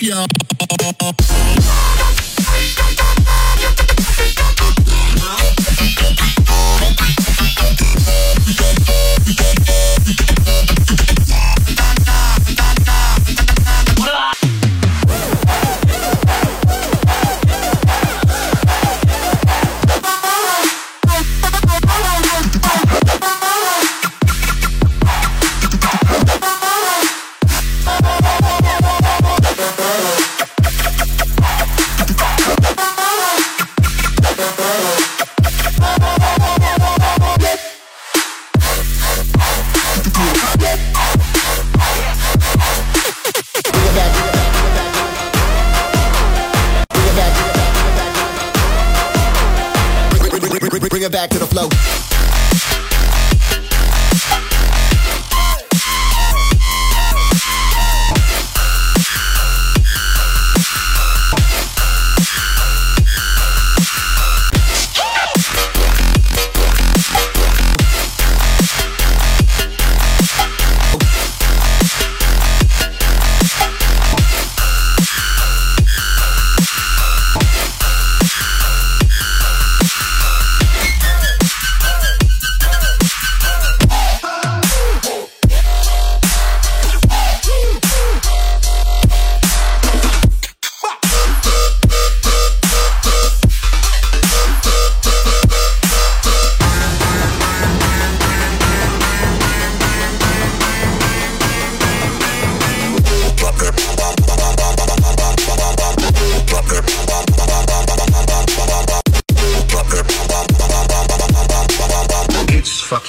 Yeah. bring it back to the flow.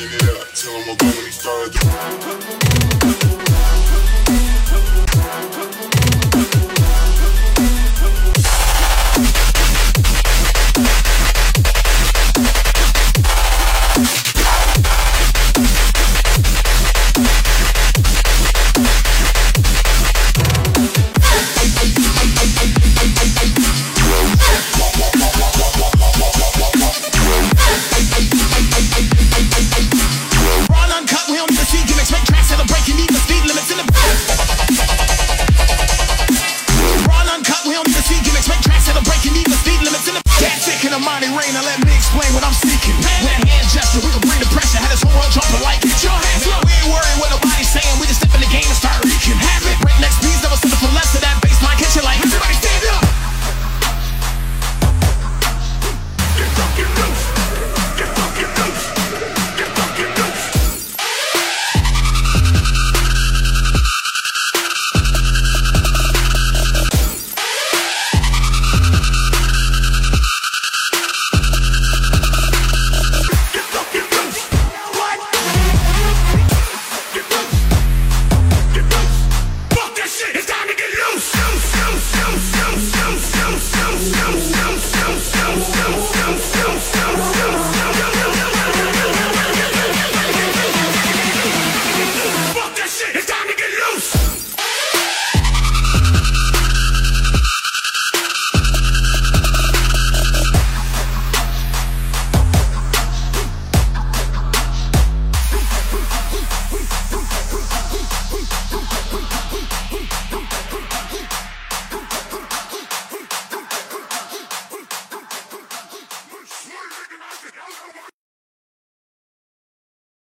Tell him I'm going, he started.